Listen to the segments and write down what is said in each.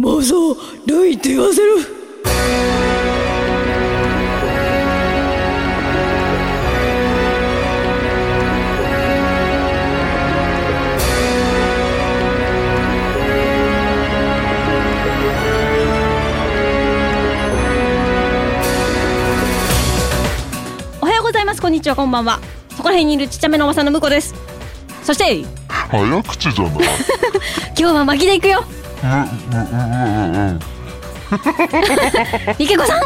妄想類って言わせる。おはようございます。こんにちはこんばんは。そこら辺にいるちっちゃめのおばさんの向こうです。そして今早口じゃない。日は巻きでいくようんうんうんうんうん。ニケコさん。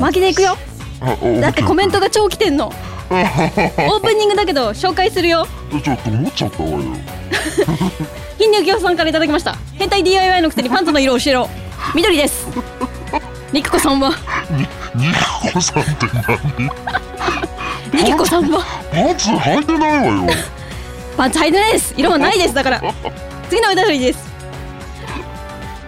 巻きでいくよ。だってコメントが超来てんの。オープニングだけど紹介するよ。ちょっと思っちゃったわよ。貧乳業さんからいただきました。変態 DIY のくせにパンツの色を教えろ緑です。ニケコさんは。に、ニケコさんって何？ニケコさんは。パンツ履いてないわよ。パンツ履いてないです。色はないです。だから。次のお便りです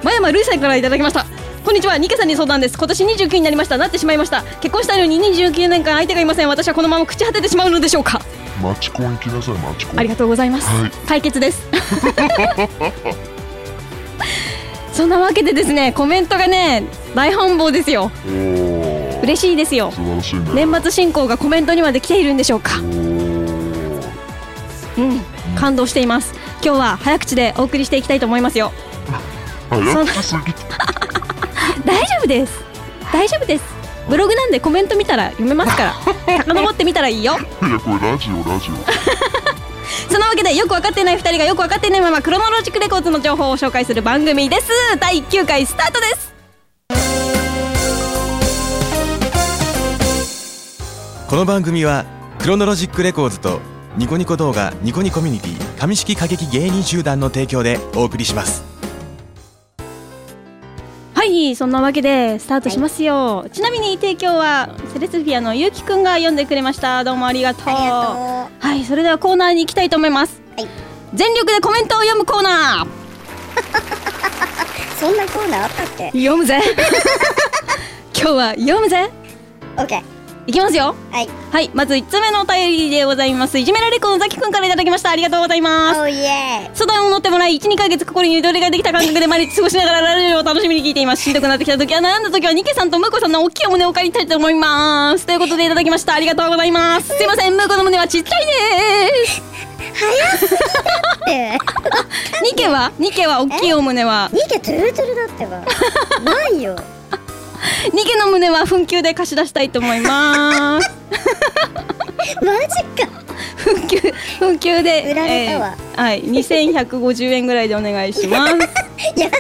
前山ルイさんからいただきました。こんにちは。ニケさんに相談です。今年29になりました。なってしまいました。結婚したいのに29年間相手がいません。私はこのまま朽ち果ててしまうのでしょうか。マチコン行きなさい、マチコン。ありがとうございます、はい。解決です。そんなわけでですねコメントがね大繁忙ですよ。嬉しいですよ。ね。年末進行がコメントにまで来ているんでしょうか。うん。感動しています。今日は早口でお送りしていきたいと思いますよ。大丈夫です。大丈夫です。ブログなんでコメント見たら読めますから。遡ってみたらいいよ。いや、これラジオ、ラジオ。そのわけでよく分かっていない2人がよく分かっていないままクロノロジックレコーズの情報を紹介する番組です。第9回スタートです。この番組はクロノロジックレコーズとニコニコ動画ニコニコミュニティ上式過激芸人集団の提供でお送りしますはいそんなわけでスタートしますよ、ちなみに提供はセレスフィアのゆうきくんが読んでくれました。どうもありがとう。はいそれではコーナーに行きたいと思います、はい。全力でコメントを読むコーナー。そんなコーナーあったっけ？読むぜ。今日は読むぜ。オッケーいきますよ。はい。はい。まず1つ目のお便りでございます。いじめられっ子のザキくんからいただきました。ありがとうございます。おーイエ相談を乗ってもらい12ヶ月心にゆとりができた感覚で毎日過ごしながらラジオを楽しみに聞いています。しんどくなってきた時は悩んだ時はニケさんとムーコさんの大きいお胸を借りたいと思います。ということでいただきました。ありがとうございます。すいません。ムーコの胸はちっちゃいです。ーイ ニケは？ニケは大きいお胸は？ニケトゥルトゥルだってば。ないよ ニケの胸は紛糾で貸し出したいと思います。マジか。紛糾紛糾で売られたわ。えーはい。2150円ぐらいでお願いします。安っ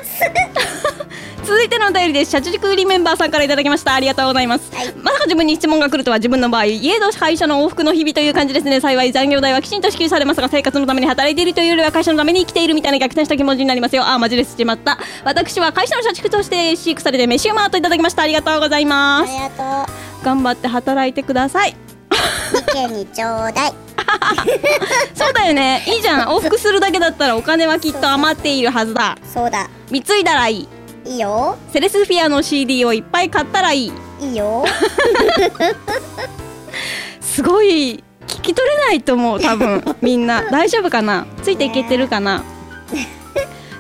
続いてのお便りです。社畜売りメンバーさんからいただきました。ありがとうございます。はいまさか自分に質問が来るとは自分の場合、家と会社の往復の日々という感じですね。幸い残業代はきちんと支給されますが、生活のために働いているというよりは会社のために生きているみたいな逆転した気持ちになりますよ。あー、マジでしまった。私は会社の社畜として飼育されて飯うまーといただきました。ありがとうございあます。りがと頑張って働いてください。うニケにちょうだい そうだよね。いいじゃん。往復するだけだったらお金はきっと余っているはずだ。そうだ貢いだらいい。いいよ。セレスフィアの CD をいっぱい買ったらいい。いいよ。すごい聞き取れないと思う多分。みんな。大丈夫かな？ついていけてるかな？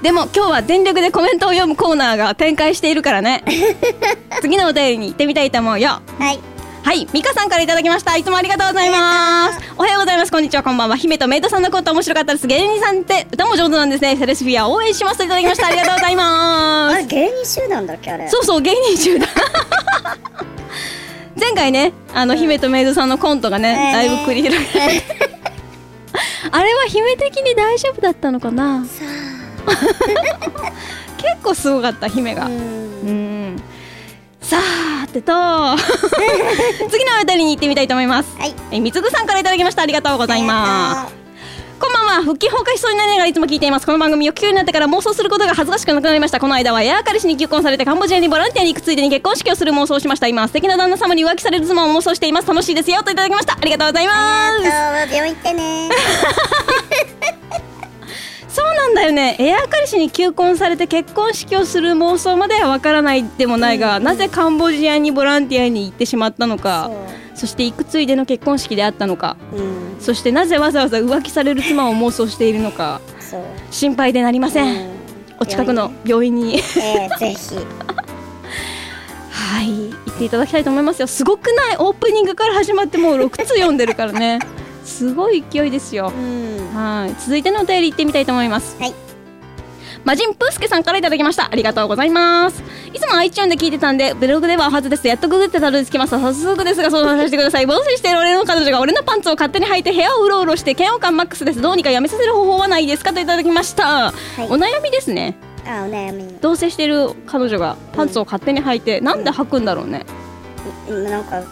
でも今日は全力でコメントを読むコーナーが展開しているからね。次のお便りに行ってみたいと思うよ。はいはいミカさんからいただきました。いつもありがとうございます。おはようございます。こんにちは。こんばんは。姫とメイドさんのコント面白かったです。芸人さんって歌も上手なんですね。セレスフィア応援しますといただきました。ありがとうございます。あれ芸人集団だっけあれ。そうそう芸人集団。前回ねあの、姫とメイドさんのコントがね、ねだいぶ繰り広げられて。あれは姫的に大丈夫だったのかな？さ 結構すごかった姫が。あううんんさーてと。次のあたりに行ってみたいと思います。はい。えみつぐさんからいただきました。ありがとうございます。こんばんは。腹筋崩壊しそうになりながらいつも聞いています。この番組を聞くようになってから妄想することが恥ずかしくなくなりました。この間はエア彼氏に求婚されてカンボジアにボランティアに行くついでに結婚式をする妄想をしました。今素敵な旦那様に浮気される妻を妄想しています。楽しいですよ。といただきました。ありがとうございます。あと病院行ってね。そ うなんだよね。エア彼氏に求婚されて結婚式をする妄想まではわからないでもないが、なぜカンボジアにボランティアに行ってしまったのか。そして行くついでの結婚式であったのか。そううん。そしてなぜわざわざ浮気される妻を妄想しているのか。心配でなりません、うん。お近くの病院に。えー、ぜひ。はい。行っていただきたいと思いますよ。すごくない？オープニングから始まってもう6通読んでるからね。すごい勢いですよ。うんはい。続いてのお便り行ってみたいと思います。はい。マジンプースケさんからいただきました。ありがとうございます。いつも iTunes で聞いてたんでブログではおはずです。やっとググってたどり着きました早速ですが相談させてください。防水している俺の彼女が俺のパンツを勝手に履いて部屋をうろうろして嫌悪感マックスです。どうにかやめさせる方法はないですかといただきました、い。お悩みですね。あお悩み。の同棲している彼女がパンツを勝手に履いて、なんで履くんだろうねなんかこ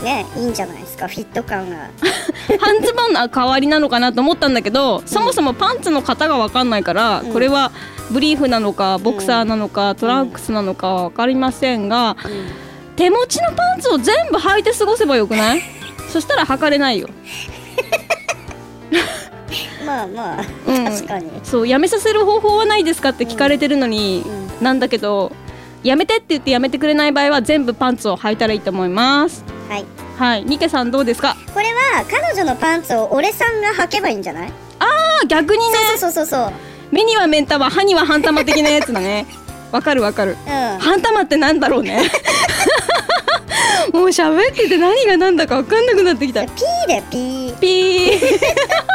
うねいいんじゃないですか？フィット感が。パンツボンの代わりなのかなと思ったんだけど、そもそもパンツの型が分かんないから、うん。これはブリーフなのかボクサーなのか、トランクスなのか分かりませんが、手持ちのパンツを全部履いて過ごせばよくない？そしたら履かれないよ、まあまあ、うん。確かに。そうやめさせる方法はないですかって聞かれてるのに、うなんだけどやめてって言ってやめてくれない場合は全部パンツを履いたらいいと思います。はい。はい。ニケさんどうですか？これは彼女のパンツを俺さんが履けばいいんじゃない？あー逆にね。そうそうそうそう目には目ん玉歯には半玉的なやつだね。わかるわかる。そううん半玉ってなんだろうね。もう喋ってて何が何だかわかんなくなってきた。ピーでピー。ピー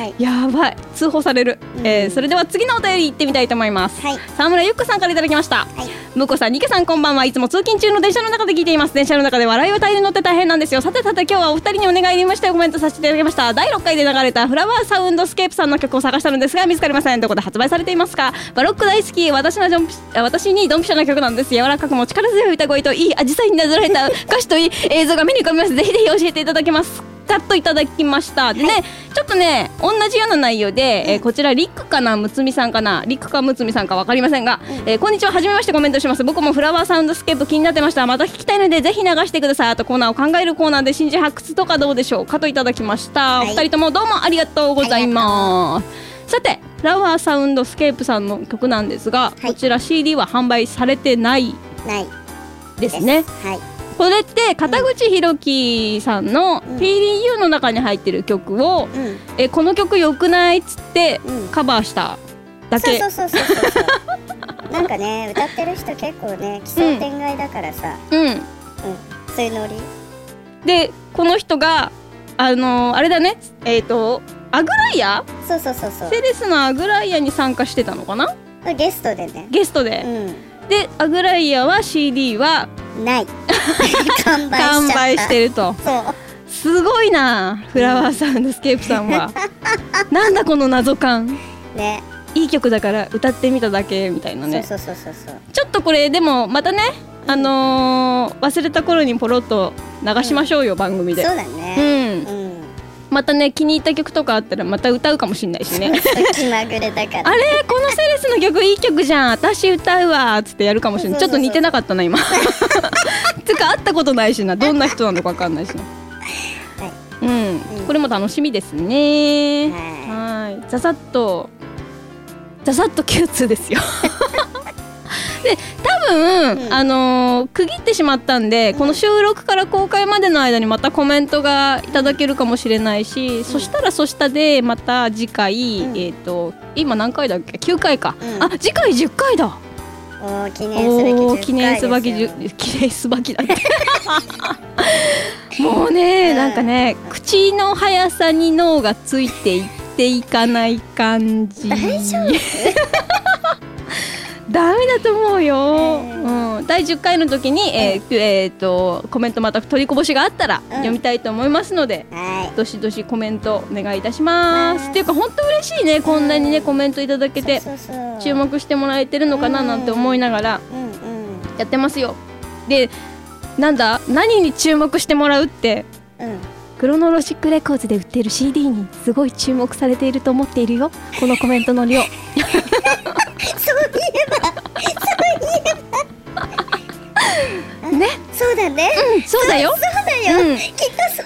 はい。やばい。通報される、うん。えーそれでは次のお便り行ってみたいと思います、はい。沢村ゆっこさんからいただきました。はい。むこさん、にけさんこんばんは。いつも通勤中の電車の中で聞いています。電車の中で笑いを大変乗って大変なんですよ。さてさて今日はお二人にお願いがありましてコメントさせていた。だきました第6回で流れたフラワーサウンドスケープさんの曲を探したのですが見つかりません。どこで発売されていますか？バロック大好き。私のジョンピあ私にドンピシャな曲なんです。柔らかくも力強い歌声といいアジサイになぞらえた歌詞といい映像が目に浮かびます。ぜひぜひ教えていただけますかといただきました。でね、ちょっとね同じような内容で、えーこちらリックかなむつみさんかなリックかむつみさんかわかりませんが、えーこんにちははじめましてコメントします。僕もフラワーサウンドスケープ気になってました。また聞きたいのでぜひ流してください。あとコーナーを考えるコーナーで新人発掘とかどうでしょう。かといただきました、い。お二人ともどうもありがとうございます。さてフラワーサウンドスケープさんの曲なんですが、はい。こちら CD は販売されてないない。ですね。はいこれって片口ひろきさんのうん。PDU の中に入ってる曲を、うん。えこの曲良くないっつってうん。カバーしただけ、そうそうそうそうそう。そうなんかね 歌ってる人結構ね奇想天外だからさ、うん。うん。そういうノリ？でこの人があのーあれだね。えっ、とアグライア？そうそうそうそう。セレスのアグライアに参加してたのかな？ゲストでね。ゲストで、でアグライアは CD はうんない。完売してると。すごいなフラワーサウンドスケープさんは。なんだこの謎感。ね。いい曲だから歌ってみただけみたいなね。そうそうそうそうそう。ちょっとこれでもまたねあのー忘れた頃にポロッと流しましょうよ、番組で。そうだうねん。うんまたね気に入った曲とかあったらまた歌うかもしんないしね。気まぐれだからあれこのセレスの曲いい曲じゃん。私歌うわっつってやるかもしれない。ちょっと似てなかったな今。つうか会ったことないしな。どんな人なのか分かんないしな。うん、うん。これも楽しみですね。ははい。ざざっとざざっと Q2 ですよで多分、うん。あのー区切ってしまったんで、この収録から公開までの間にまたコメントがいただけるかもしれないし、そしたらそしたでまた次回、うん。えっ、と今何回だっけ？9回か、うん。あ次回10回だ。おー記念すべき10おー回記念すべきですよ10記念すべきだって。もうね、うん。なんかね口の速さに脳がついていっていかない感じ。大丈夫？ダメだと思うよ、ううん。第10回の時に、えーえーとコメントまた取りこぼしがあったら読みたいと思いますので、はどしどしコメントお願いいたします。はい。っていうか本当嬉しいねこんなにねコメントいただけいて注目してもらえてるのかななんて思いながら。やってますよ。でなんだ？何に注目してもらうって？うん。クロノロジックレコーズで売ってる CD にすごい注目されていると思っているよ。このコメントの量。そういえばね、そうだね。うん、そうだよ。そうだよ、うん。きっとそう。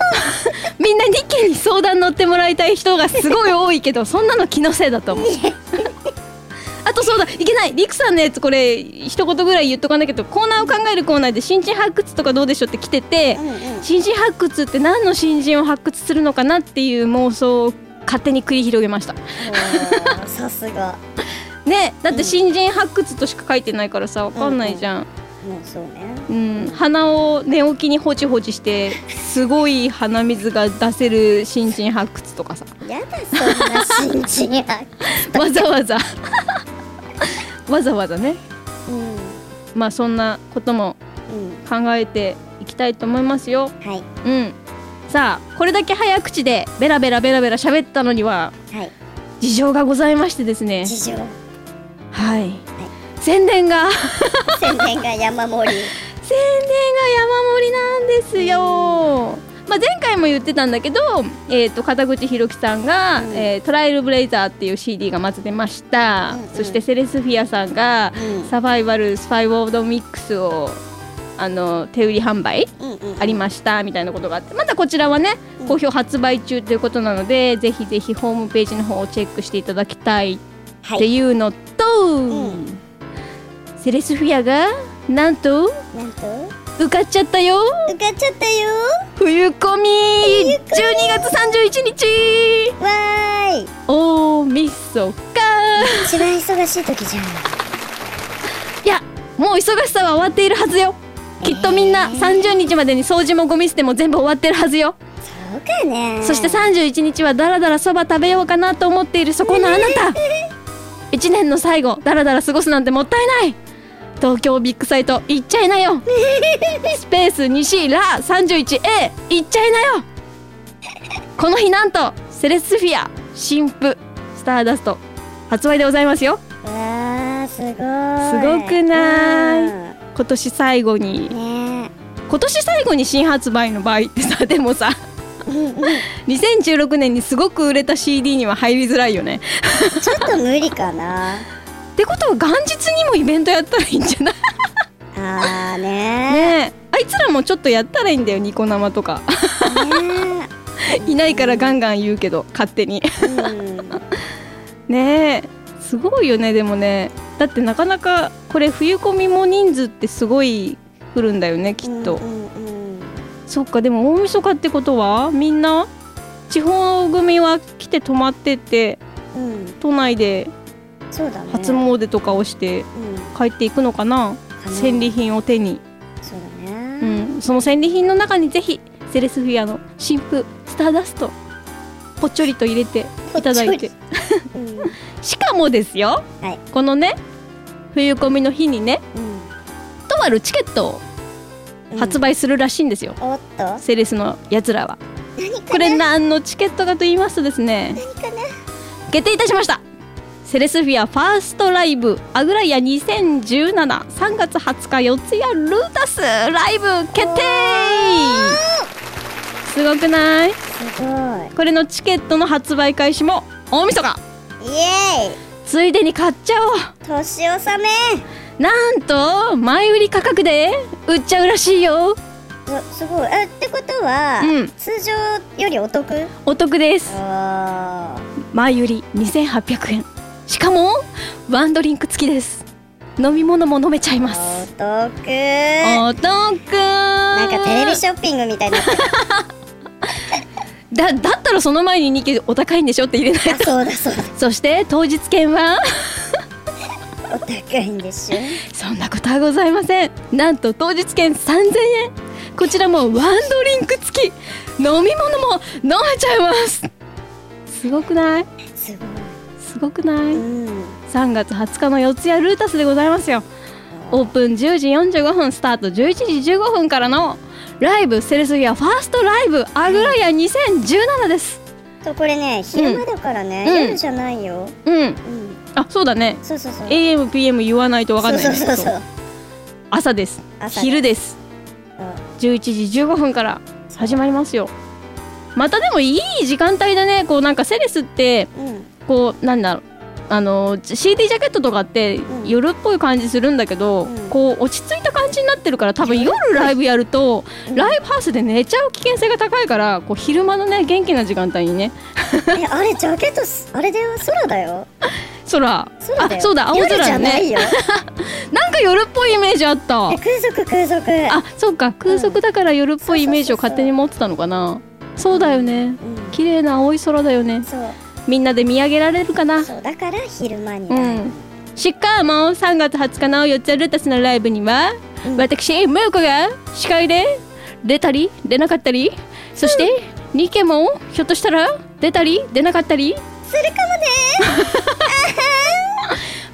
みんなにけに相談乗ってもらいたい人がすごい多いけど そんなの気のせいだと思う。あとそうだいけない。りくさんのやつこれ一言ぐらい言っとかなきゃと。コーナーを考えるコーナーで新人発掘とかどうでしょうって来ててうんうん。新人発掘って何の新人を発掘するのかなっていう妄想を勝手に繰り広げました。さすがねだって新人発掘としか書いてないからさわかんないじゃん、もうそうね。うん。鼻を寝起きにほちほちしてすごい鼻水が出せる新人発掘とかさ。やだそんな新人やわざわざ。わざわざね。うん。まあそんなこともうん。考えていきたいと思いますよ。はい。うん。さあこれだけ早口でベラベラベラベラ喋ったのにははい。事情がございましてですね。事情はい。宣伝が。宣伝が山盛り。宣伝が山盛りなんですよ。まあ、前回も言ってたんだけど、えー、と片口ひろきさんが、うん。えートライルブレイザーっていう CD がまず出ました、うんうん。そしてセレスフィアさんが、うん。サバイバルスパイウォードミックスをあの手売り販売うんうん。ありましたみたいなことがあって。またこちらはねうん。好評発売中ということなので、ぜひぜひホームページの方をチェックしていただきたいってはいいうのと、ん。セレスフィアがなんとなんと？受かっちゃったよ。受かっちゃったよ。冬コミ12月31日。わーい。大みそか。一番忙しい時じゃん。いやもう忙しさは終わっているはずよ。きっとみんな30日までに掃除もゴミ捨ても全部終わってるはずよ。そうかね。そして31日はダラダラそば食べようかなと思っているそこのあなた 1年の最後ダラダラ過ごすなんてもったいない。東京ビッグサイト行っちゃいなよ。スペース西ラ 31A 行っちゃいなよ。この日なんとセレスフィア新譜スターダスト発売でございますよ。わーすごい。すごくない？うん。今年最後に。ね。今年最後に新発売の場合ってさでもさ2016年にすごく売れた CD には入りづらいよね。ちょっと無理かな。ってことは元日にもイベントやったらいいんじゃない？あーね。あいつらもちょっとやったらいいんだよニコ生とか。ねいないからガンガン言うけど勝手に。ねえ。すごいよねでもね。だってなかなかこれ冬コミも人数ってすごい来るんだよねきっと、うんうんそっかでも大晦日ってことはみんな地方組は来て泊まってってうん。うん都内で初詣とかをしてうん。帰っていくのかな？かな戦利品を手に、そうだうねん、その戦利品の中にぜひセレスフィアの新譜スターダストぽっちょりと入れていただいて。うん。しかもですよ、はい。このね冬コミの日にねうん。とあるチケットをうん発売するらしいんですよ、おっと。セレスのやつらは。これ何のチケットかと言いますとですね。決定いたしました。セレスフィアファーストライブアグライア20173月20日四谷ルータス。ライブ決定。すごくない？すごい。これのチケットの発売開始も大晦日。イエーイ。ついでに買っちゃおう。年納め。なんと前売り価格で売っちゃうらしいよ。すすごい。えってことは、うん。通常よりお得？お得です。あ前売り2800円。しかもワンドリンク付きです。飲み物も飲めちゃいます。お得。お得。なんかテレビショッピングみたいにな だだったらその前に2件お高いんでしょって入れない。あそうだそうだ。そして当日券はお高いんでしょそんなことはございませんなんと当日券3000円こちらもワンドリンク付き飲み物も飲めちゃいますすごくないすごいすごくないうん3月20日の四谷ルータスでございますよオープン10時45分スタート11時15分からのライブセレスフィアファーストライブアグライア2017ですそうこれね昼間だからね、うん夜じゃないようんうんあそうだね。そうそうそう。AMPM 言わないとわかんないね。そうそうそうそう。朝です。朝です。昼です11時15分から始まりますよ。またでもいい時間帯だね。こうなんかセレスってうん。うんこうなんだろう。あの CD ジャケットとかってん。夜っぽい感じするんだけど、うん。こう落ち着いた感じになってるから多分夜ライブやるとうん。ライブハウスで寝ちゃう危険性が高いからこう昼間のね元気な時間帯にね。えあれジャケットすあれだよ。空だよ 空。あそうだ青夜じ空ねゃないよ。なんか夜っぽいイメージあった。え空賊空賊あそうか。空腹だから夜っぽいイメージを勝手に持ってたのかな。そうだよね。うん。綺麗な青い空だよね。そう。みんなで見上げられるかな。そうだから昼間にうん。しかも3月20日の4つルータスのライブには、私ムーコが司会で出たり出なかったりそして、ニケもひょっとしたら出たり出なかったり。するかもね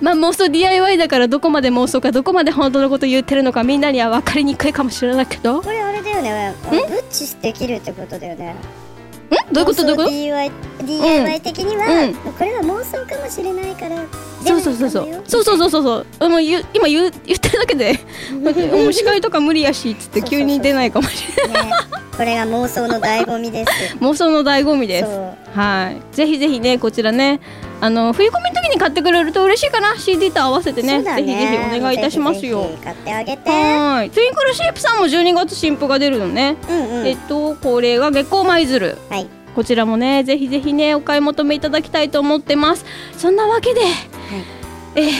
まあ妄想 DIY だからどこまで妄想かどこまで本当のこと言ってるのかみんなには分かりにくいかもしれないけど。んこれあれだよね。ブッチできるってことだよね。どういうこと？どういうこと DIY, DIY 的には、うん。これは妄想かもしれないからそうそうそうそう。そう。そうそうそうそう。もう言う今言う言ってるだけでもう司会とか無理やしっつって急に出ないかもしれない。ね。これが妄想の醍醐味です。妄想の醍醐味です。はい。ぜひぜひねこちらねあの冬コミの時に買ってくれると嬉しいかな。CD と合わせてね。そうだぜひぜひお願いいたしますよ。買ってあげて。はい。トゥインクルシープさんも12月新譜が出るのね、うんうん。えっとこれが月光舞鶴。はい。こちらもねぜひぜひねお買い求めいただきたいと思ってます。そんなわけで、えー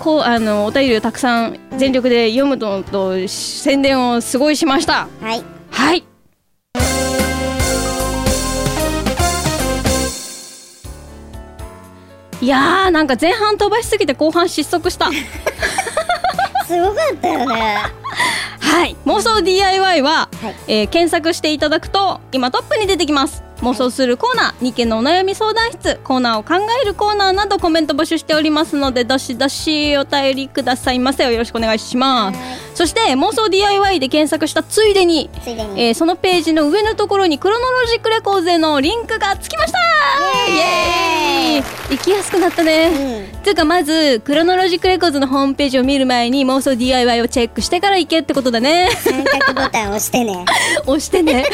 こうあのお便りをたくさん全力で読むのと宣伝をすごいしました。はい。はいいやーなんか前半飛ばしすぎて後半失速した。すごかったよね。はい。妄想 DIY は、はい。えー検索していただくと今トップに出てきます妄想するコーナー2件のお悩み相談室。コーナーを考えるコーナーなどコメント募集しておりますのでどしどしお便りくださいませよろしくお願いします。そして妄想 DIY で検索したついでにつえーそのページの上のところにクロノロジックレコーズへのリンクがつきました。イエーイ。行きやすくなったね、うん。というかまずクロノロジックレコーズのホームページを見る前に妄想 DIY をチェックしてから行けってことだね。三角ボタン押してね。押してね。は い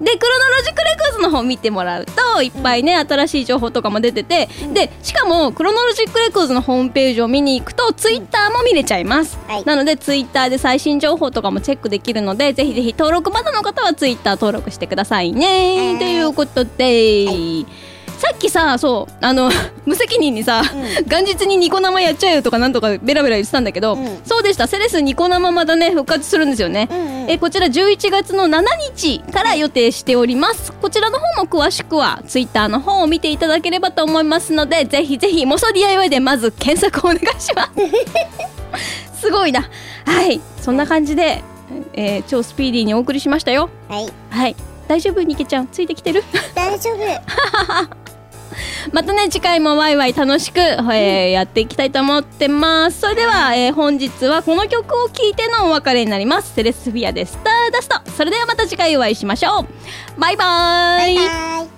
でクロノロジックレコーズの方見てもらうといっぱいね新しい情報とかも出てて、でしかもクロノロジックレコーズのホームページを見に行くとツイッターも見れちゃいます、はい。なのでツイッターで最新情報とかもチェックできるのでぜひぜひ登録まだの方はツイッター登録してくださいね、はい。ということで、さっきさそうあの 無責任にさ、元日にニコ生やっちゃうよとかなんとかベラベラ言ってたんだけど、うん。そうでした。セレスニコ生まだね復活するんですよね、うん。うんえこちら11月の7日から予定しております。こちらの方も詳しくはツイッターの方を見ていただければと思いますのでぜひぜひモソ DIY でまず検索お願いします。すごいな。はい。そんな感じで、えー超スピーディーにお送りしましたよ。はい。はい。大丈夫？ニケちゃん。ついてきてる？大丈夫 またね次回もワイワイ楽しく、えーやっていきたいと思ってます。それでは、えー本日はこの曲を聴いてのお別れになります。セレスフィアでスターダスト。それではまた次回お会いしましょう。バイバーバイバイ。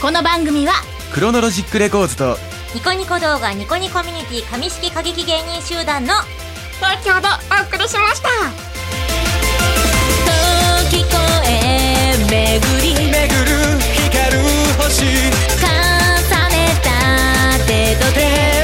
この番組はクロノロジックレコーズとニコニコ動画ニコニコミュニティ紙式過激芸人集団の提供でお送りしました「時こえ巡り巡る光る星」「重ねた手と手」